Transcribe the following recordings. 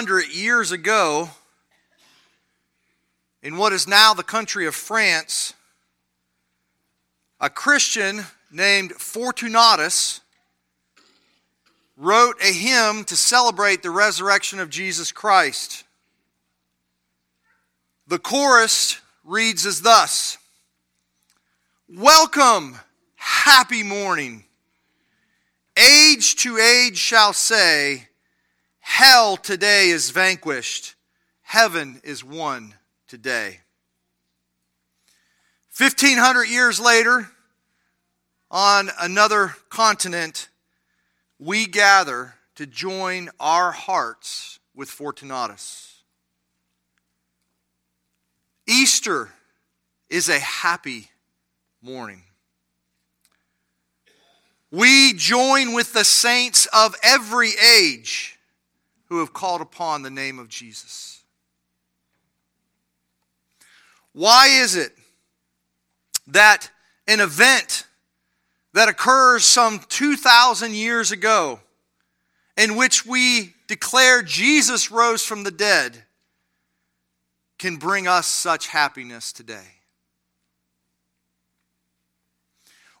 1500 years ago, in what is now the country of France, a Christian named Fortunatus wrote a hymn to celebrate the resurrection of Jesus Christ. The chorus reads as thus Welcome, happy morning. Age to age shall say, Hell today is vanquished, heaven is won today. 1500 years later, on another continent, we gather to join our hearts with Fortunatus. Easter is a happy morning. We join with the saints of every age who have called upon the name of Jesus. Why is it that an event that occurs some 2,000 years ago in which we declare Jesus rose from the dead can bring us such happiness today?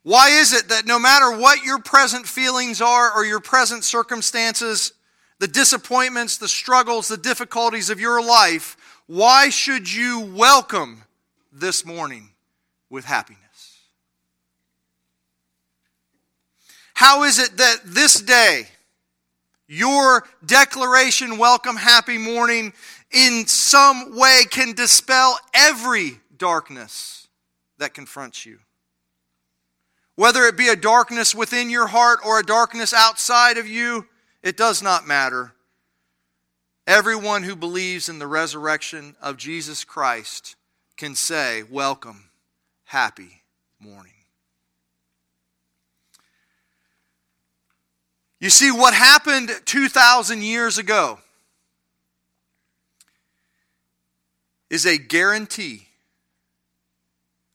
Why is it that no matter what your present feelings are or your present circumstances, the disappointments, the struggles, the difficulties of your life, why should you welcome this morning with happiness? How is it that this day, your declaration, welcome, happy morning, in some way can dispel every darkness that confronts you? Whether it be a darkness within your heart or a darkness outside of you, it does not matter. Everyone who believes in the resurrection of Jesus Christ can say, Welcome, happy morning. You see, what happened 2,000 years ago is a guarantee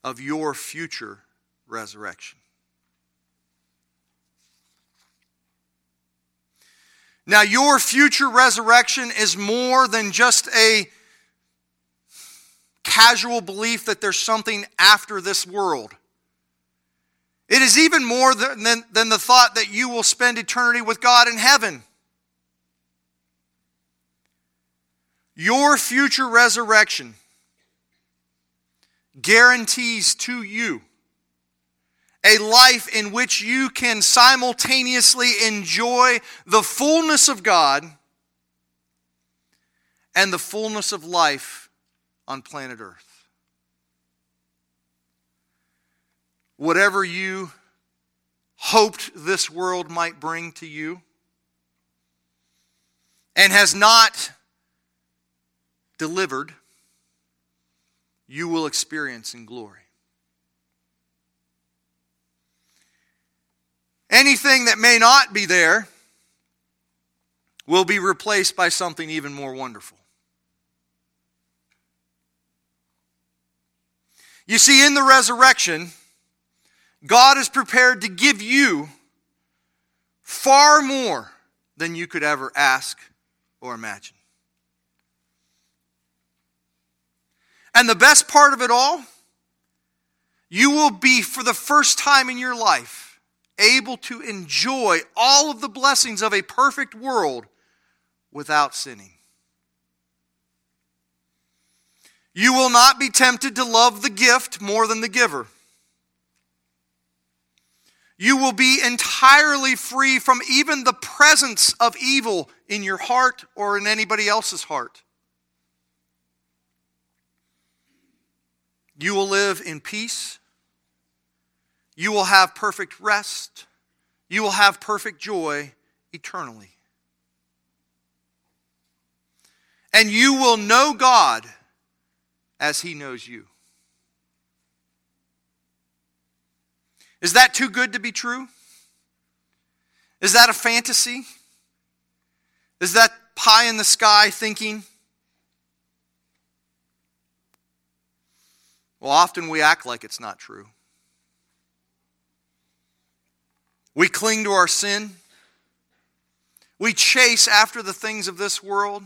of your future resurrection. Now, your future resurrection is more than just a casual belief that there's something after this world. It is even more than, than, than, the thought that you will spend eternity with God in heaven. Your future resurrection guarantees to you a life in which you can simultaneously enjoy the fullness of God and the fullness of life on planet Earth. Whatever you hoped this world might bring to you and has not delivered, you will experience in glory. Anything that may not be there will be replaced by something even more wonderful. You see, in the resurrection, God is prepared to give you far more than you could ever ask or imagine. And the best part of it all, you will be, for the first time in your life, able to enjoy all of the blessings of a perfect world without sinning. You will not be tempted to love the gift more than the giver. You will be entirely free from even the presence of evil in your heart or in anybody else's heart. You will live in peace you will have perfect rest. You will have perfect joy eternally. And you will know God as He knows you. Is that too good to be true? Is that a fantasy? Is that pie in the sky thinking? Well, often we act like it's not true. We cling to our sin. We chase after the things of this world.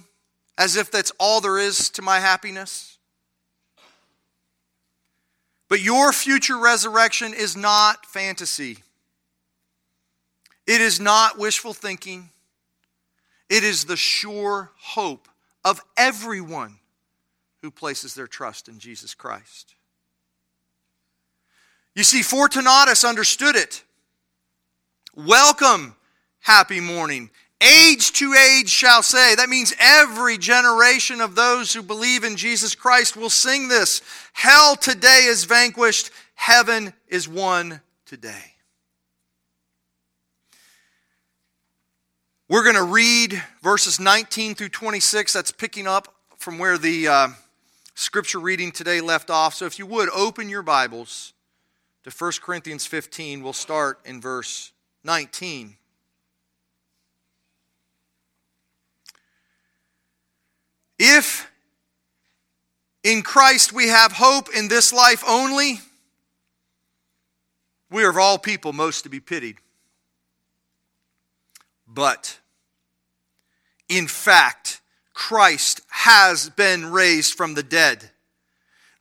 as if that's all there is to my happiness. But your future resurrection is not fantasy. It is not wishful thinking. It is the sure hope of everyone who places their trust in Jesus Christ. You see, Fortunatus understood it. Welcome, happy morning. Age to age shall say. That means every generation of those who believe in Jesus Christ will sing this. Hell today is vanquished, heaven is won today. We're going to read verses 19 through 26. That's picking up from where the uh, scripture reading today left off. So if you would, open your Bibles to 1 Corinthians 15. We'll start in verse 19. If in Christ we have hope in this life only, we are of all people most to be pitied. But, in fact, Christ has been raised from the dead,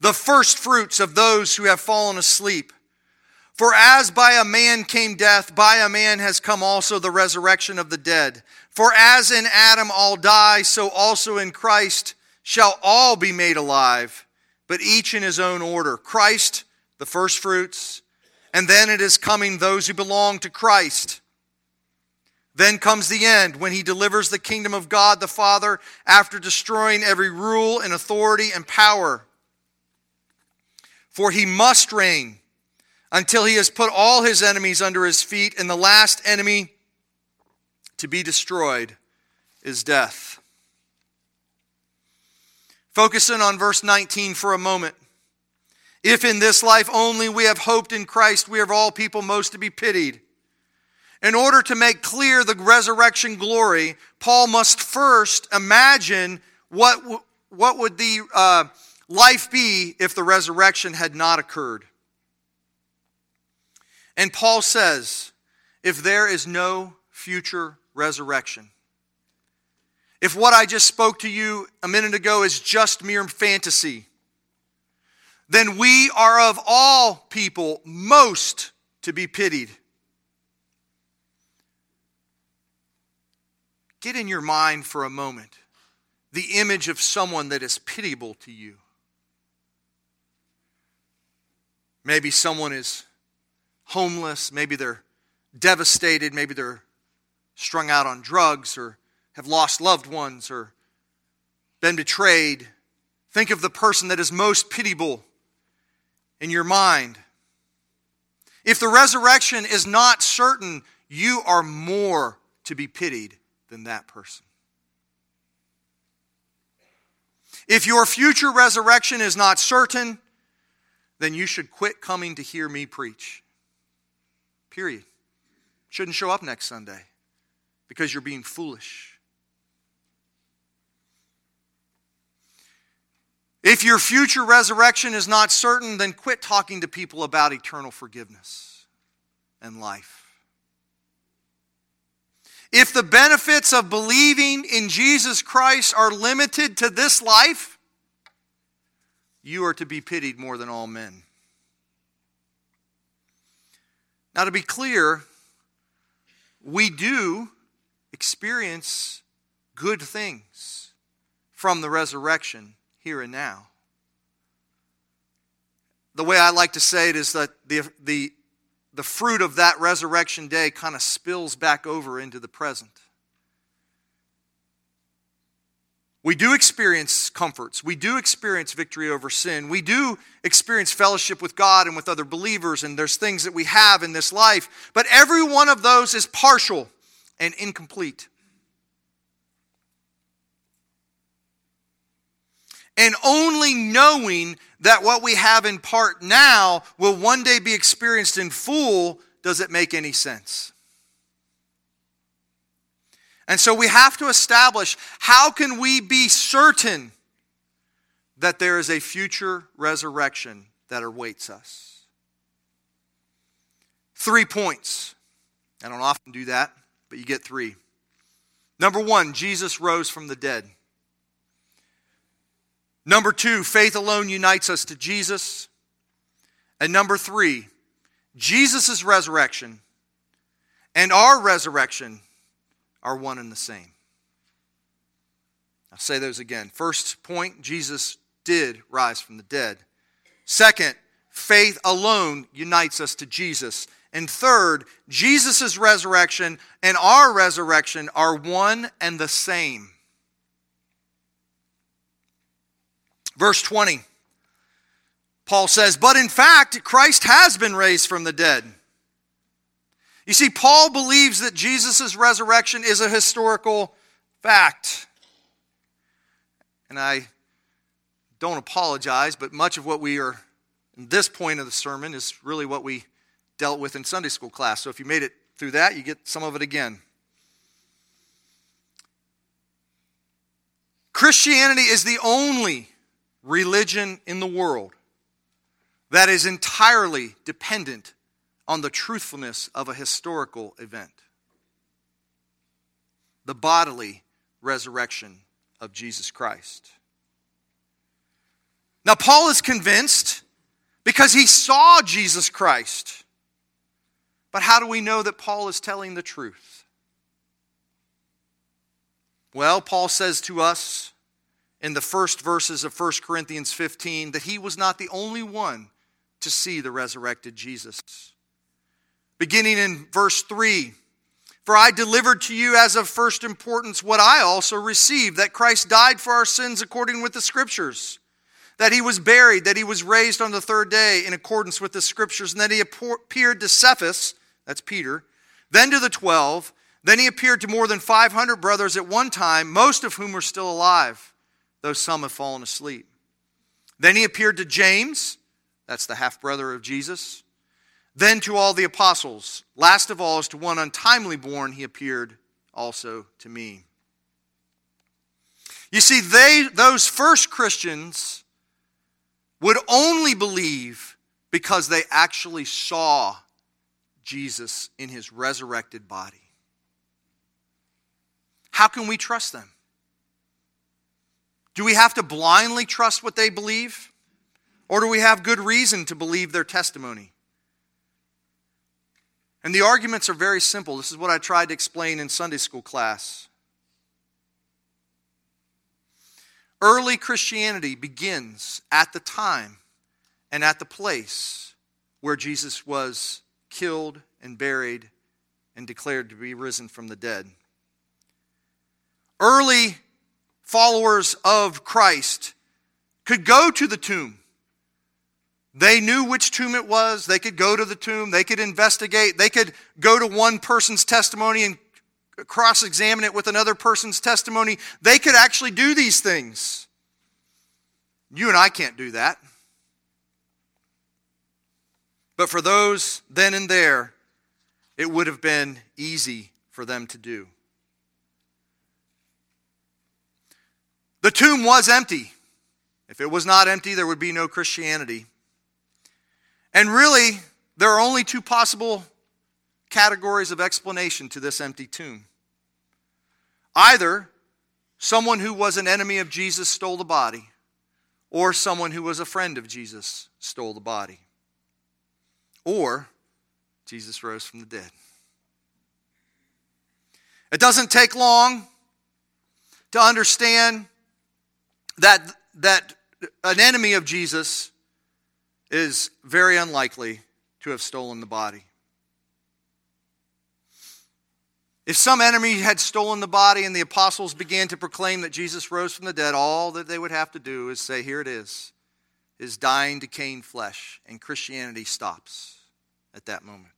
the first fruits of those who have fallen asleep. For as by a man came death, by a man has come also the resurrection of the dead. For as in Adam all die, so also in Christ shall all be made alive, but each in his own order. Christ, the first fruits, and then it is coming those who belong to Christ. Then comes the end when he delivers the kingdom of God the Father after destroying every rule and authority and power. For he must reign until he has put all his enemies under his feet, and the last enemy to be destroyed is death. Focusing on verse 19 for a moment. If in this life only we have hoped in Christ, we are of all people most to be pitied. In order to make clear the resurrection glory, Paul must first imagine what, what would the uh, life be if the resurrection had not occurred. And Paul says, if there is no future resurrection, if what I just spoke to you a minute ago is just mere fantasy, then we are of all people most to be pitied. Get in your mind for a moment the image of someone that is pitiable to you. Maybe someone is homeless, maybe they're devastated, maybe they're strung out on drugs or have lost loved ones or been betrayed. Think of the person that is most pitiable in your mind. If the resurrection is not certain, you are more to be pitied than that person. If your future resurrection is not certain, then you should quit coming to hear me preach. Period. Shouldn't show up next Sunday because you're being foolish. If your future resurrection is not certain, then quit talking to people about eternal forgiveness and life. If the benefits of believing in Jesus Christ are limited to this life, you are to be pitied more than all men. Now, to be clear, we do experience good things from the resurrection here and now. The way I like to say it is that the, the, the fruit of that resurrection day kind of spills back over into the present. We do experience comforts. We do experience victory over sin. We do experience fellowship with God and with other believers, and there's things that we have in this life. But every one of those is partial and incomplete. And only knowing that what we have in part now will one day be experienced in full does it make any sense. And so we have to establish how can we be certain that there is a future resurrection that awaits us? Three points. I don't often do that, but you get three. Number one, Jesus rose from the dead. Number two, faith alone unites us to Jesus. And number three, Jesus' resurrection and our resurrection are one and the same. I'll say those again. First point, Jesus did rise from the dead. Second, faith alone unites us to Jesus. And third, Jesus' resurrection and our resurrection are one and the same. Verse 20, Paul says, But in fact, Christ has been raised from the dead. You see, Paul believes that Jesus' resurrection is a historical fact. And I don't apologize, but much of what we are, in this point of the sermon, is really what we dealt with in Sunday school class. So if you made it through that, you get some of it again. Christianity is the only religion in the world that is entirely dependent on the truthfulness of a historical event the bodily resurrection of Jesus Christ. Now, Paul is convinced because he saw Jesus Christ. But how do we know that Paul is telling the truth? Well, Paul says to us in the first verses of 1 Corinthians 15 that he was not the only one to see the resurrected Jesus. Beginning in verse 3 For I delivered to you as of first importance what I also received that Christ died for our sins according with the Scriptures, that he was buried, that he was raised on the third day in accordance with the Scriptures, and that he appeared to Cephas, that's Peter, then to the twelve. Then he appeared to more than 500 brothers at one time, most of whom are still alive though some have fallen asleep. Then he appeared to James, that's the half brother of Jesus. Then to all the apostles. Last of all, as to one untimely born, he appeared also to me. You see, they, those first Christians would only believe because they actually saw Jesus in his resurrected body. How can we trust them? Do we have to blindly trust what they believe? Or do we have good reason to believe their testimony? And the arguments are very simple. This is what I tried to explain in Sunday school class. Early Christianity begins at the time and at the place where Jesus was killed and buried and declared to be risen from the dead. Early followers of Christ could go to the tomb. They knew which tomb it was. They could go to the tomb. They could investigate. They could go to one person's testimony and cross examine it with another person's testimony. They could actually do these things. You and I can't do that. But for those then and there, it would have been easy for them to do. The tomb was empty. If it was not empty, there would be no Christianity. And really, there are only two possible categories of explanation to this empty tomb. Either someone who was an enemy of Jesus stole the body, or someone who was a friend of Jesus stole the body, or Jesus rose from the dead. It doesn't take long to understand that, that an enemy of Jesus is very unlikely to have stolen the body. If some enemy had stolen the body and the apostles began to proclaim that Jesus rose from the dead, all that they would have to do is say, Here it is, his dying, decaying flesh, and Christianity stops at that moment.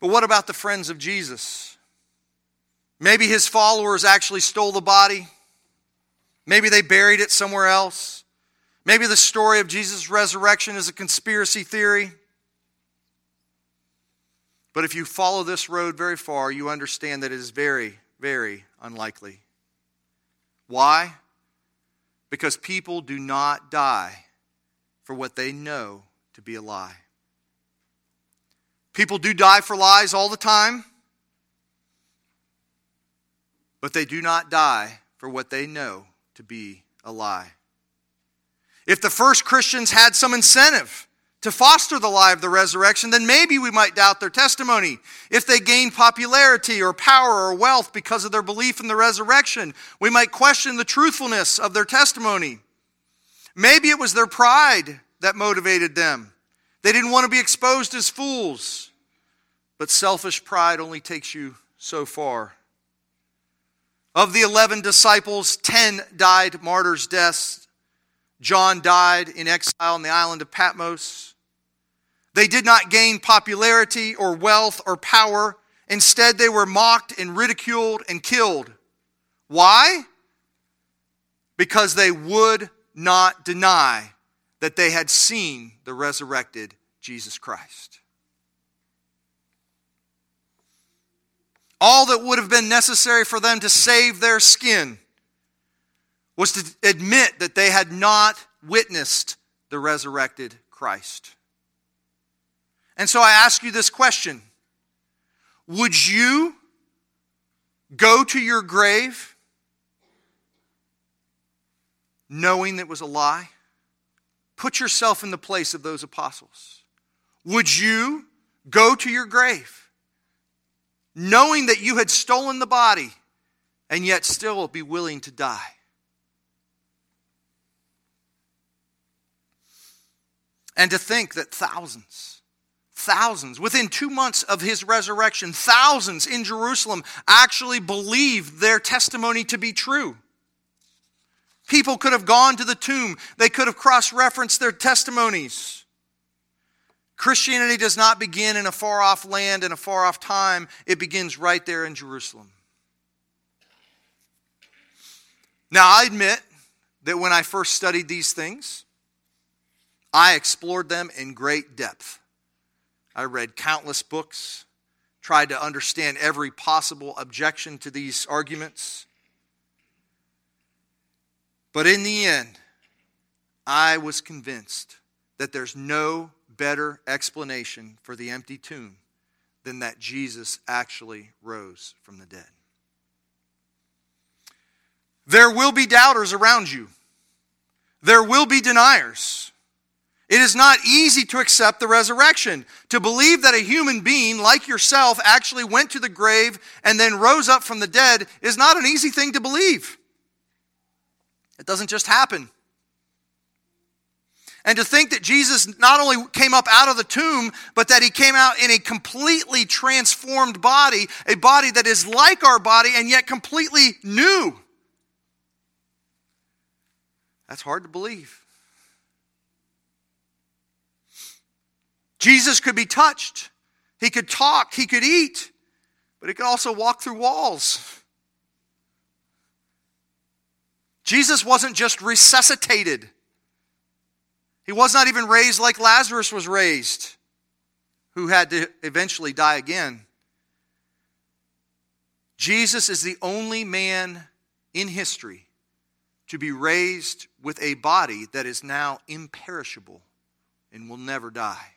But what about the friends of Jesus? Maybe his followers actually stole the body. Maybe they buried it somewhere else. Maybe the story of Jesus' resurrection is a conspiracy theory. But if you follow this road very far, you understand that it is very, very unlikely. Why? Because people do not die for what they know to be a lie. People do die for lies all the time. But they do not die for what they know to be a lie. If the first Christians had some incentive to foster the lie of the resurrection, then maybe we might doubt their testimony. If they gained popularity or power or wealth because of their belief in the resurrection, we might question the truthfulness of their testimony. Maybe it was their pride that motivated them. They didn't want to be exposed as fools. But selfish pride only takes you so far. Of the 11 disciples, 10 died martyrs' deaths. John died in exile on the island of Patmos. They did not gain popularity or wealth or power. Instead, they were mocked and ridiculed and killed. Why? Because they would not deny that they had seen the resurrected Jesus Christ. All that would have been necessary for them to save their skin was to admit that they had not witnessed the resurrected Christ. And so I ask you this question Would you go to your grave knowing that it was a lie? Put yourself in the place of those apostles. Would you go to your grave knowing that you had stolen the body and yet still be willing to die? And to think that thousands, thousands, within two months of his resurrection, thousands in Jerusalem actually believed their testimony to be true. People could have gone to the tomb, they could have cross referenced their testimonies. Christianity does not begin in a far off land in a far off time, it begins right there in Jerusalem. Now, I admit that when I first studied these things, I explored them in great depth. I read countless books, tried to understand every possible objection to these arguments. But in the end, I was convinced that there's no better explanation for the empty tomb than that Jesus actually rose from the dead. There will be doubters around you. There will be deniers. It is not easy to accept the resurrection. To believe that a human being like yourself actually went to the grave and then rose up from the dead is not an easy thing to believe. It doesn't just happen. And to think that Jesus not only came up out of the tomb, but that he came out in a completely transformed body, a body that is like our body and yet completely new. That's hard to believe. Jesus could be touched, he could talk, he could eat, but he could also walk through walls. Jesus wasn't just resuscitated, he was not even raised like Lazarus was raised, who had to eventually die again. Jesus is the only man in history to be raised with a body that is now imperishable and will never die.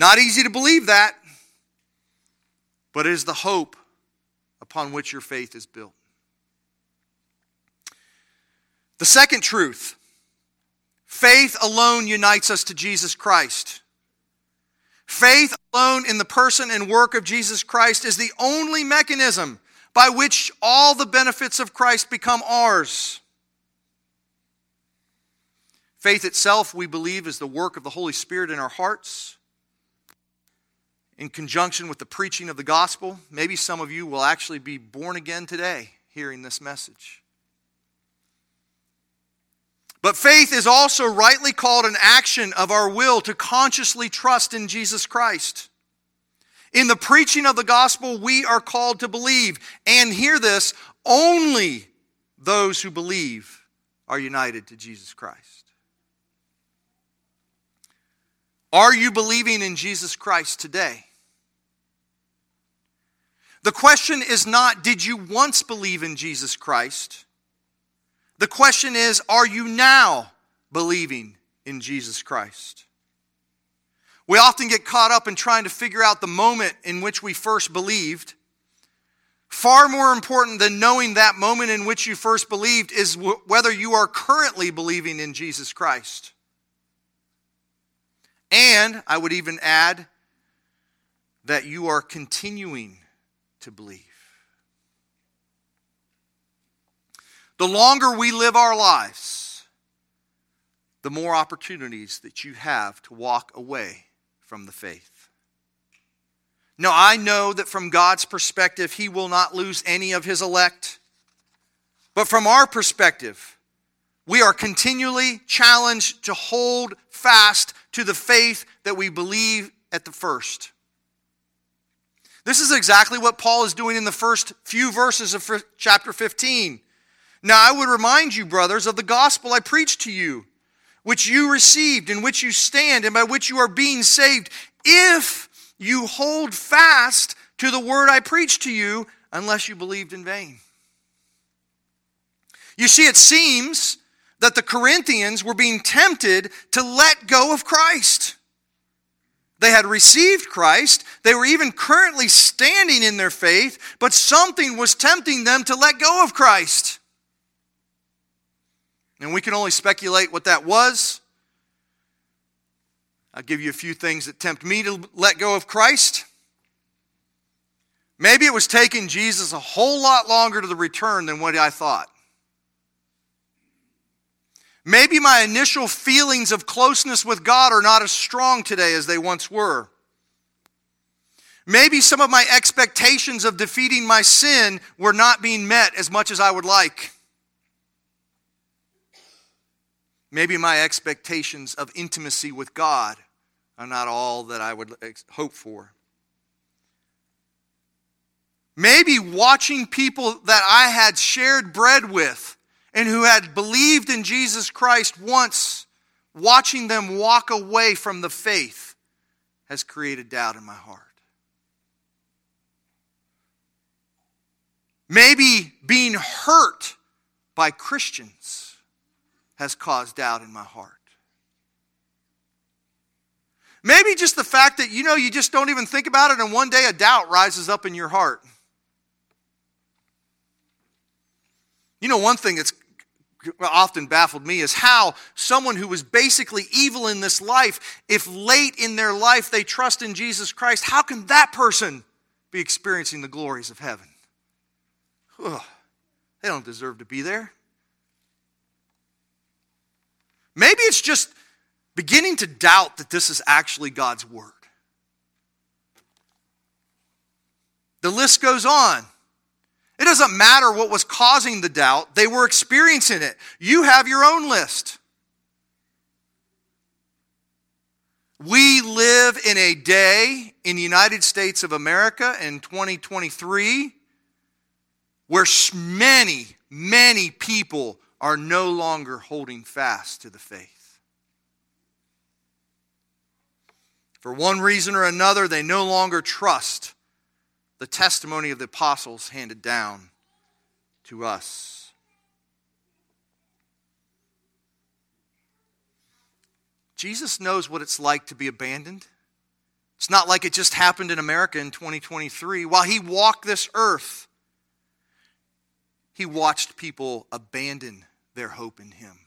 Not easy to believe that, but it is the hope upon which your faith is built. The second truth faith alone unites us to Jesus Christ. Faith alone in the person and work of Jesus Christ is the only mechanism by which all the benefits of Christ become ours. Faith itself, we believe, is the work of the Holy Spirit in our hearts in conjunction with the preaching of the gospel. Maybe some of you will actually be born again today hearing this message. But faith is also rightly called an action of our will to consciously trust in Jesus Christ. In the preaching of the gospel, we are called to believe. And hear this only those who believe are united to Jesus Christ. Are you believing in Jesus Christ today? The question is not, did you once believe in Jesus Christ? The question is, are you now believing in Jesus Christ? We often get caught up in trying to figure out the moment in which we first believed. Far more important than knowing that moment in which you first believed is w- whether you are currently believing in Jesus Christ. And I would even add that you are continuing to believe. The longer we live our lives, the more opportunities that you have to walk away from the faith. Now, I know that from God's perspective, He will not lose any of His elect. But from our perspective, we are continually challenged to hold fast to the faith that we believe at the first. This is exactly what Paul is doing in the first few verses of chapter 15. Now, I would remind you, brothers, of the gospel I preached to you, which you received, in which you stand, and by which you are being saved, if you hold fast to the word I preached to you, unless you believed in vain. You see, it seems that the Corinthians were being tempted to let go of Christ. They had received Christ. They were even currently standing in their faith, but something was tempting them to let go of Christ. And we can only speculate what that was. I'll give you a few things that tempt me to let go of Christ. Maybe it was taking Jesus a whole lot longer to the return than what I thought. Maybe my initial feelings of closeness with God are not as strong today as they once were. Maybe some of my expectations of defeating my sin were not being met as much as I would like. Maybe my expectations of intimacy with God are not all that I would hope for. Maybe watching people that I had shared bread with and who had believed in Jesus Christ once, watching them walk away from the faith has created doubt in my heart. Maybe being hurt by Christians has caused doubt in my heart. Maybe just the fact that you know you just don't even think about it and one day a doubt rises up in your heart. You know, one thing that's often baffled me is how someone who was basically evil in this life, if late in their life they trust in Jesus Christ, how can that person be experiencing the glories of heaven? Ugh, they don't deserve to be there. Maybe it's just beginning to doubt that this is actually God's word. The list goes on. It doesn't matter what was causing the doubt, they were experiencing it. You have your own list. We live in a day in the United States of America in 2023 where many, many people are no longer holding fast to the faith. For one reason or another, they no longer trust the testimony of the apostles handed down to us. Jesus knows what it's like to be abandoned. It's not like it just happened in America in 2023. While he walked this earth, he watched people abandon their hope in him.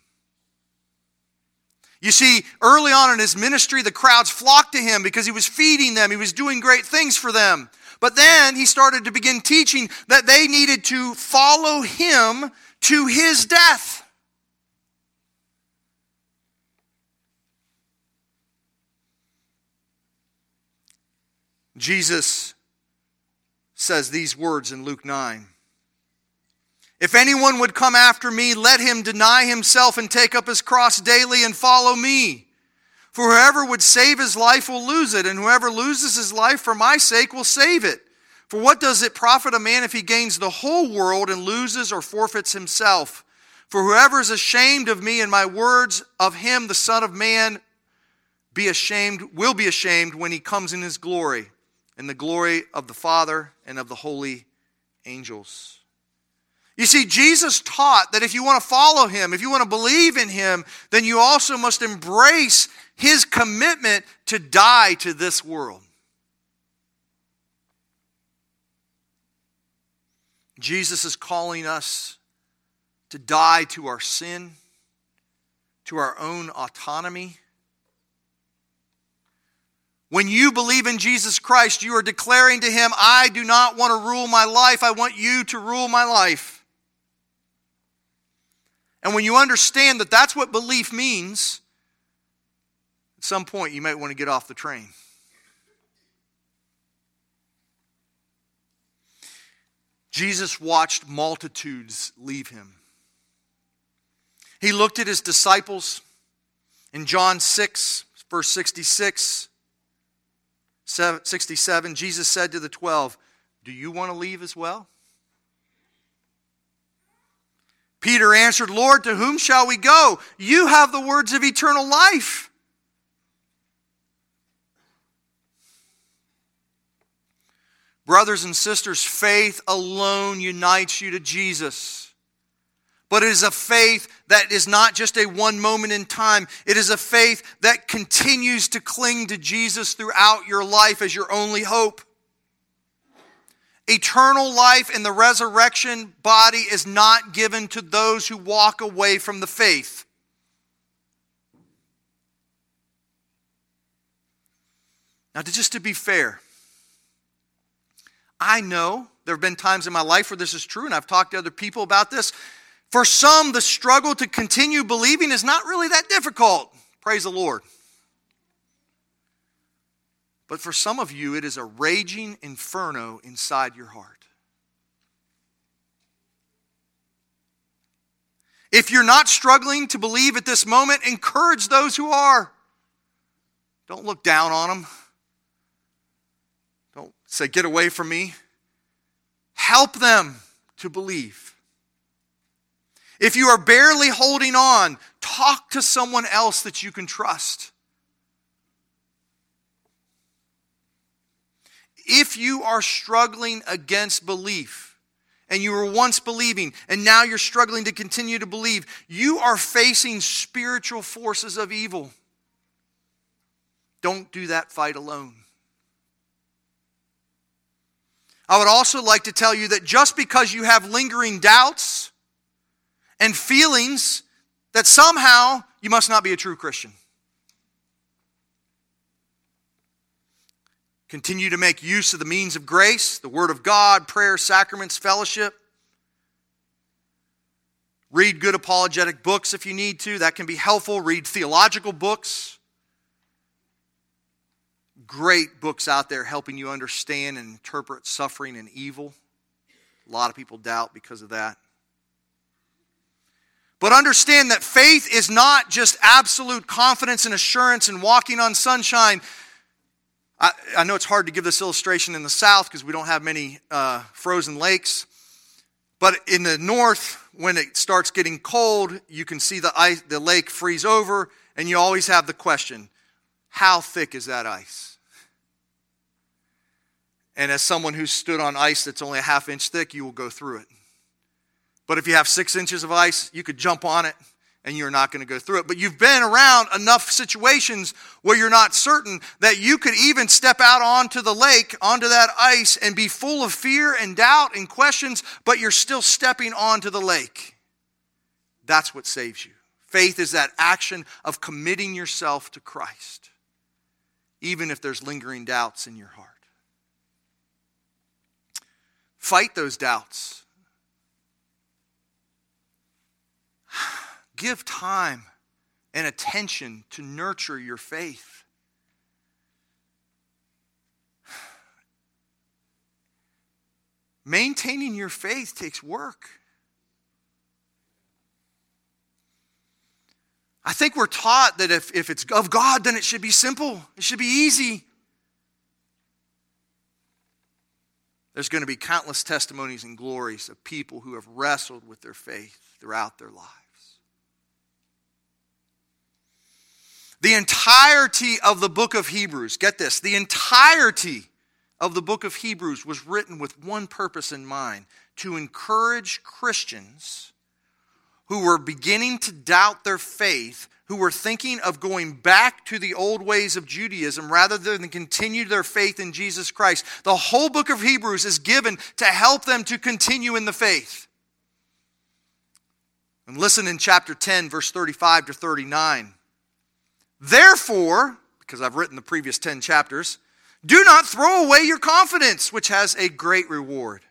You see, early on in his ministry, the crowds flocked to him because he was feeding them, he was doing great things for them. But then he started to begin teaching that they needed to follow him to his death. Jesus says these words in Luke 9. If anyone would come after me, let him deny himself and take up his cross daily and follow me. For whoever would save his life will lose it, and whoever loses his life for my sake will save it. For what does it profit a man if he gains the whole world and loses or forfeits himself? For whoever is ashamed of me and my words of him, the Son of Man, be ashamed, will be ashamed when he comes in his glory, in the glory of the Father and of the holy angels. You see, Jesus taught that if you want to follow him, if you want to believe in him, then you also must embrace his commitment to die to this world. Jesus is calling us to die to our sin, to our own autonomy. When you believe in Jesus Christ, you are declaring to Him, I do not want to rule my life, I want you to rule my life. And when you understand that that's what belief means, at some point you might want to get off the train. Jesus watched multitudes leave him. He looked at his disciples in John 6, verse 66, 67. Jesus said to the 12, Do you want to leave as well? Peter answered, Lord, to whom shall we go? You have the words of eternal life. Brothers and sisters, faith alone unites you to Jesus. But it is a faith that is not just a one moment in time. It is a faith that continues to cling to Jesus throughout your life as your only hope. Eternal life in the resurrection body is not given to those who walk away from the faith. Now, just to be fair, I know there have been times in my life where this is true, and I've talked to other people about this. For some, the struggle to continue believing is not really that difficult. Praise the Lord. But for some of you, it is a raging inferno inside your heart. If you're not struggling to believe at this moment, encourage those who are. Don't look down on them. Don't say, get away from me. Help them to believe. If you are barely holding on, talk to someone else that you can trust. If you are struggling against belief, and you were once believing, and now you're struggling to continue to believe, you are facing spiritual forces of evil. Don't do that fight alone. I would also like to tell you that just because you have lingering doubts and feelings, that somehow you must not be a true Christian. Continue to make use of the means of grace, the Word of God, prayer, sacraments, fellowship. Read good apologetic books if you need to, that can be helpful. Read theological books great books out there helping you understand and interpret suffering and evil. A lot of people doubt because of that. But understand that faith is not just absolute confidence and assurance and walking on sunshine. I, I know it's hard to give this illustration in the South because we don't have many uh, frozen lakes. But in the North, when it starts getting cold, you can see the, ice, the lake freeze over, and you always have the question how thick is that ice? And as someone who's stood on ice that's only a half inch thick, you will go through it. But if you have six inches of ice, you could jump on it and you're not going to go through it. But you've been around enough situations where you're not certain that you could even step out onto the lake, onto that ice, and be full of fear and doubt and questions, but you're still stepping onto the lake. That's what saves you. Faith is that action of committing yourself to Christ, even if there's lingering doubts in your heart. Fight those doubts. Give time and attention to nurture your faith. Maintaining your faith takes work. I think we're taught that if, if it's of God, then it should be simple, it should be easy. There's going to be countless testimonies and glories of people who have wrestled with their faith throughout their lives. The entirety of the book of Hebrews, get this, the entirety of the book of Hebrews was written with one purpose in mind to encourage Christians who were beginning to doubt their faith, who were thinking of going back to the old ways of Judaism rather than continue their faith in Jesus Christ. The whole book of Hebrews is given to help them to continue in the faith. And listen in chapter 10, verse 35 to 39. Therefore, because I've written the previous 10 chapters, do not throw away your confidence, which has a great reward.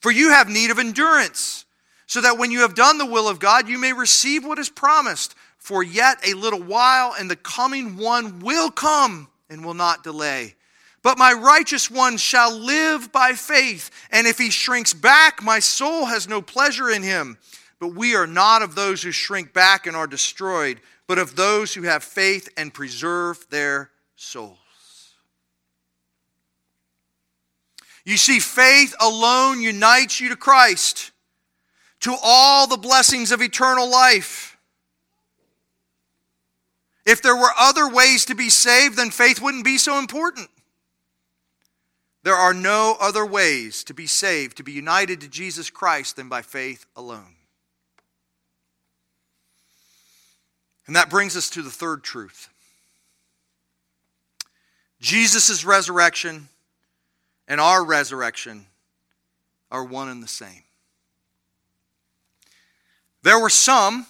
For you have need of endurance, so that when you have done the will of God, you may receive what is promised. For yet a little while, and the coming one will come and will not delay. But my righteous one shall live by faith, and if he shrinks back, my soul has no pleasure in him. But we are not of those who shrink back and are destroyed, but of those who have faith and preserve their souls. You see, faith alone unites you to Christ, to all the blessings of eternal life. If there were other ways to be saved, then faith wouldn't be so important. There are no other ways to be saved, to be united to Jesus Christ, than by faith alone. And that brings us to the third truth Jesus' resurrection and our resurrection are one and the same. There were some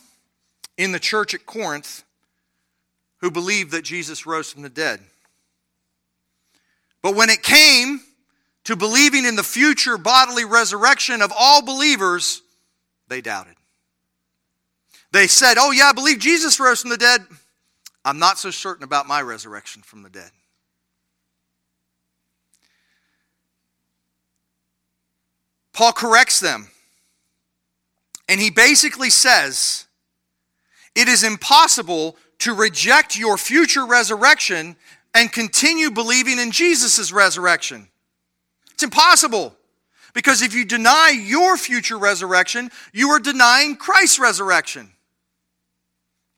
in the church at Corinth who believed that Jesus rose from the dead. But when it came to believing in the future bodily resurrection of all believers, they doubted. They said, Oh, yeah, I believe Jesus rose from the dead. I'm not so certain about my resurrection from the dead. Paul corrects them. And he basically says, It is impossible to reject your future resurrection and continue believing in Jesus' resurrection. It's impossible. Because if you deny your future resurrection, you are denying Christ's resurrection.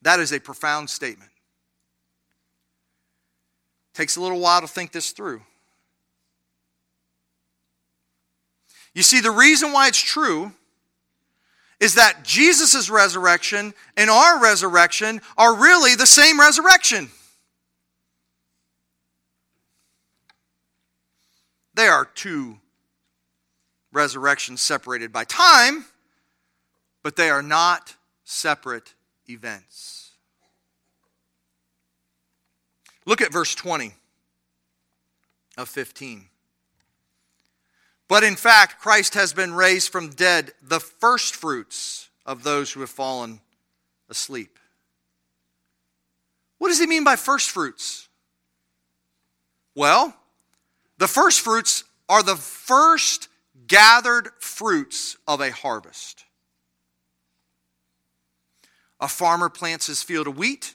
That is a profound statement. Takes a little while to think this through. You see, the reason why it's true is that Jesus' resurrection and our resurrection are really the same resurrection. They are two resurrections separated by time, but they are not separate events. Look at verse 20 of 15. But in fact, Christ has been raised from dead, the first fruits of those who have fallen asleep. What does he mean by first fruits? Well, the first fruits are the first gathered fruits of a harvest. A farmer plants his field of wheat,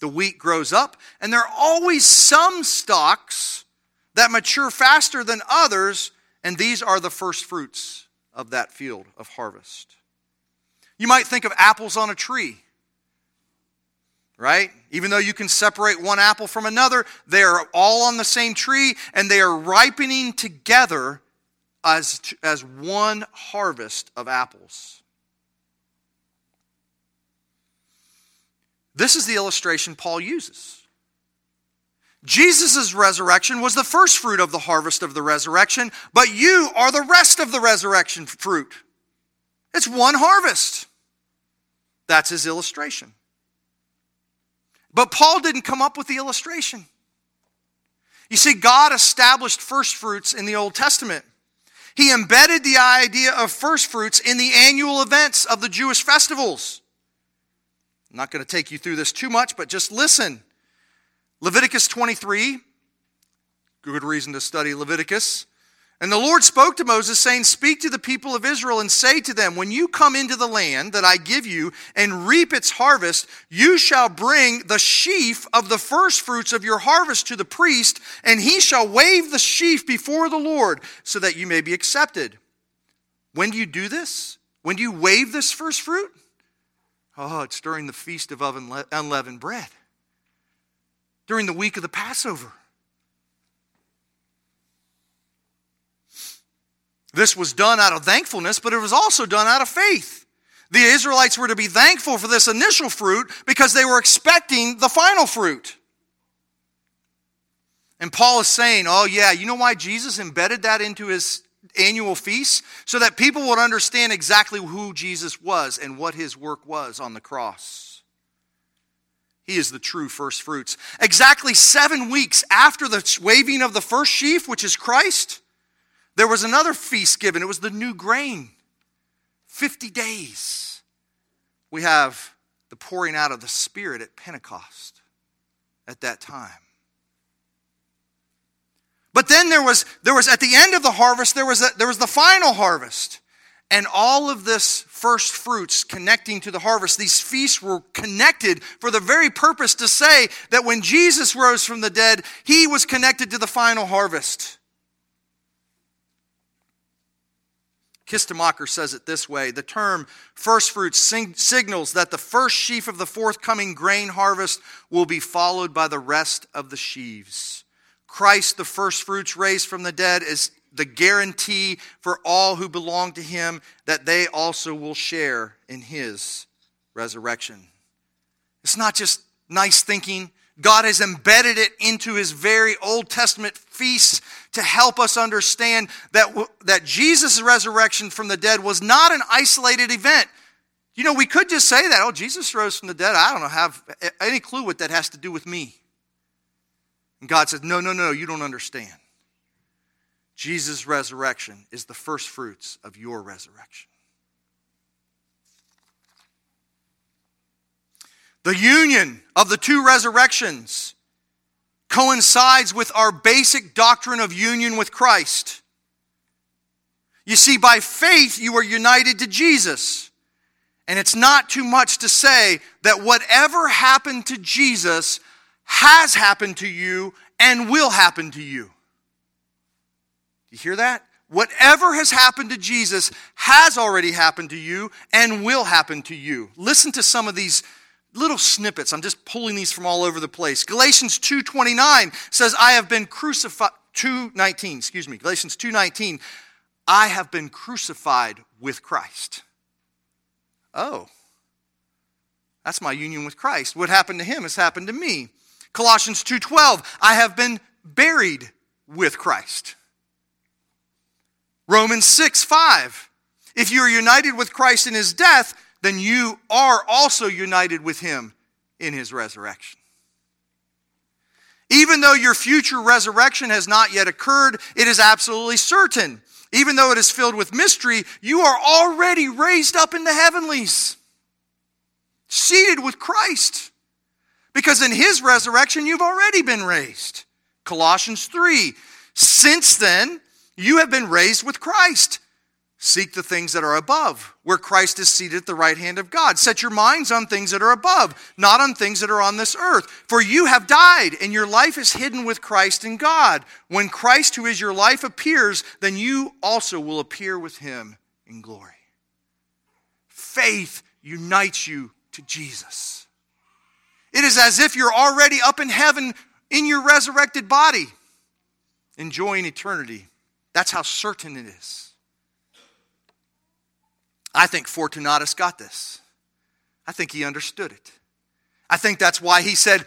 the wheat grows up, and there are always some stalks that mature faster than others and these are the first fruits of that field of harvest. You might think of apples on a tree, right? Even though you can separate one apple from another, they are all on the same tree and they are ripening together as, as one harvest of apples. This is the illustration Paul uses. Jesus' resurrection was the first fruit of the harvest of the resurrection, but you are the rest of the resurrection fruit. It's one harvest. That's his illustration. But Paul didn't come up with the illustration. You see, God established first fruits in the Old Testament. He embedded the idea of first fruits in the annual events of the Jewish festivals. I'm not going to take you through this too much, but just listen. Leviticus 23, good reason to study Leviticus. And the Lord spoke to Moses, saying, Speak to the people of Israel and say to them, When you come into the land that I give you and reap its harvest, you shall bring the sheaf of the first fruits of your harvest to the priest, and he shall wave the sheaf before the Lord, so that you may be accepted. When do you do this? When do you wave this first fruit? Oh, it's during the feast of unleavened bread during the week of the Passover. This was done out of thankfulness, but it was also done out of faith. The Israelites were to be thankful for this initial fruit because they were expecting the final fruit. And Paul is saying, oh, yeah, you know why Jesus embedded that into his annual feasts? So that people would understand exactly who Jesus was and what his work was on the cross. He is the true first fruits. Exactly seven weeks after the waving of the first sheaf, which is Christ, there was another feast given. It was the new grain. 50 days. We have the pouring out of the Spirit at Pentecost at that time. But then there was, there was at the end of the harvest, there was, a, there was the final harvest. And all of this first fruits connecting to the harvest, these feasts were connected for the very purpose to say that when Jesus rose from the dead, he was connected to the final harvest. Kistemaker says it this way the term first fruits sing- signals that the first sheaf of the forthcoming grain harvest will be followed by the rest of the sheaves. Christ, the first fruits raised from the dead, is the guarantee for all who belong to him that they also will share in his resurrection. It's not just nice thinking. God has embedded it into his very Old Testament feasts to help us understand that, that Jesus' resurrection from the dead was not an isolated event. You know, we could just say that, oh, Jesus rose from the dead. I don't know, have any clue what that has to do with me. And God says, No, no, no, you don't understand. Jesus' resurrection is the first fruits of your resurrection. The union of the two resurrections coincides with our basic doctrine of union with Christ. You see, by faith, you are united to Jesus. And it's not too much to say that whatever happened to Jesus has happened to you and will happen to you. You hear that? Whatever has happened to Jesus has already happened to you and will happen to you. Listen to some of these little snippets. I'm just pulling these from all over the place. Galatians 2:29 says I have been crucified 2:19, excuse me. Galatians 2:19 I have been crucified with Christ. Oh. That's my union with Christ. What happened to him has happened to me. Colossians 2:12, I have been buried with Christ. Romans 6 5. If you are united with Christ in his death, then you are also united with him in his resurrection. Even though your future resurrection has not yet occurred, it is absolutely certain. Even though it is filled with mystery, you are already raised up in the heavenlies, seated with Christ. Because in his resurrection, you've already been raised. Colossians 3. Since then, you have been raised with Christ. Seek the things that are above, where Christ is seated at the right hand of God. Set your minds on things that are above, not on things that are on this earth. For you have died, and your life is hidden with Christ in God. When Christ, who is your life, appears, then you also will appear with him in glory. Faith unites you to Jesus. It is as if you're already up in heaven in your resurrected body, enjoying eternity. That's how certain it is. I think Fortunatus got this. I think he understood it. I think that's why he said,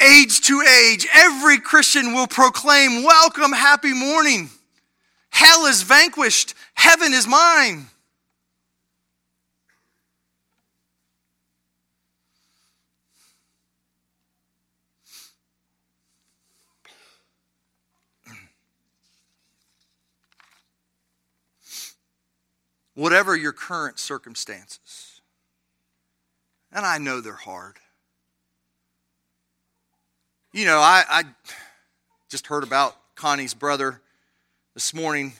Age to age, every Christian will proclaim, Welcome, happy morning. Hell is vanquished, heaven is mine. Whatever your current circumstances. And I know they're hard. You know, I, I just heard about Connie's brother this morning.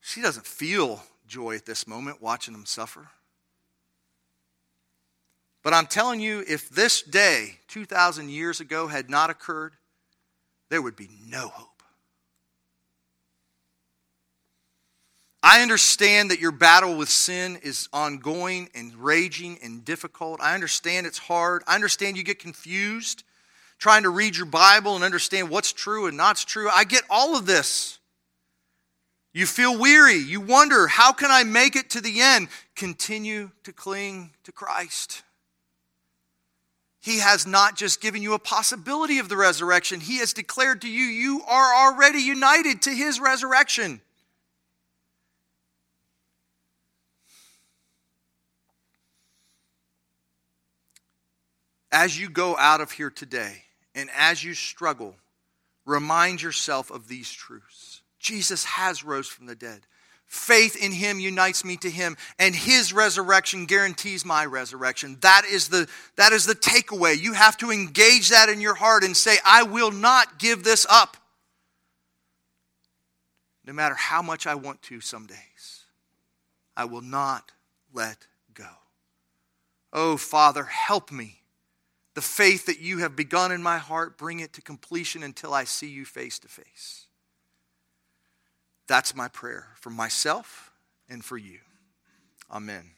She doesn't feel joy at this moment watching him suffer. But I'm telling you, if this day, 2,000 years ago, had not occurred, there would be no hope. I understand that your battle with sin is ongoing and raging and difficult. I understand it's hard. I understand you get confused trying to read your Bible and understand what's true and not's true. I get all of this. You feel weary. You wonder, how can I make it to the end? Continue to cling to Christ. He has not just given you a possibility of the resurrection, He has declared to you, you are already united to His resurrection. As you go out of here today and as you struggle, remind yourself of these truths. Jesus has rose from the dead. Faith in him unites me to him, and his resurrection guarantees my resurrection. That is the, that is the takeaway. You have to engage that in your heart and say, I will not give this up. No matter how much I want to some days, I will not let go. Oh, Father, help me. The faith that you have begun in my heart, bring it to completion until I see you face to face. That's my prayer for myself and for you. Amen.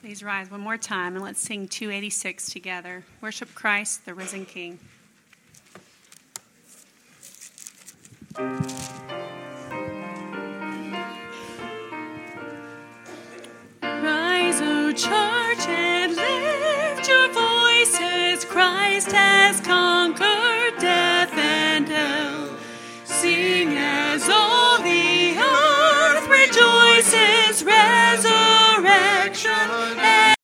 Please rise one more time and let's sing 286 together. Worship Christ, the risen King. Rise, O church, and lift your voices. Christ has conquered death and hell. Sing protection.